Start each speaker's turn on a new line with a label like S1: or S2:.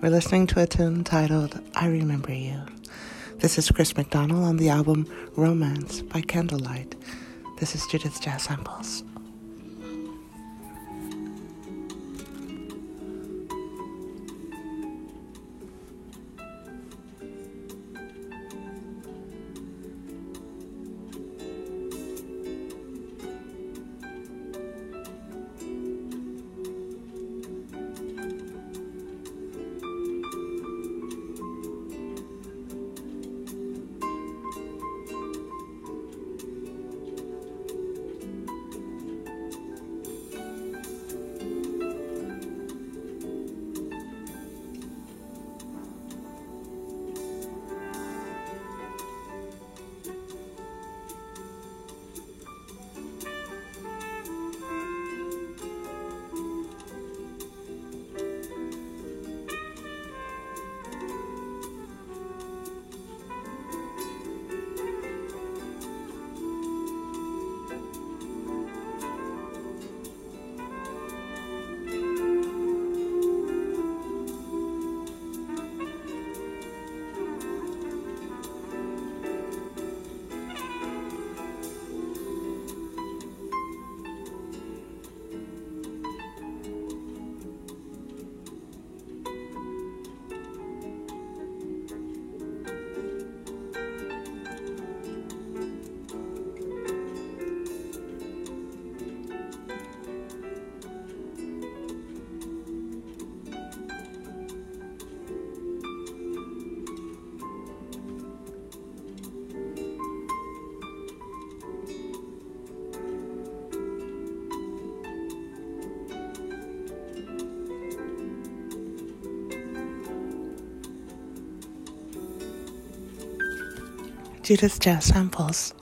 S1: We're listening to a tune titled I Remember You. This is Chris McDonald on the album Romance by Candlelight. This is Judith's Jazz Samples. Judith's Jazz Samples.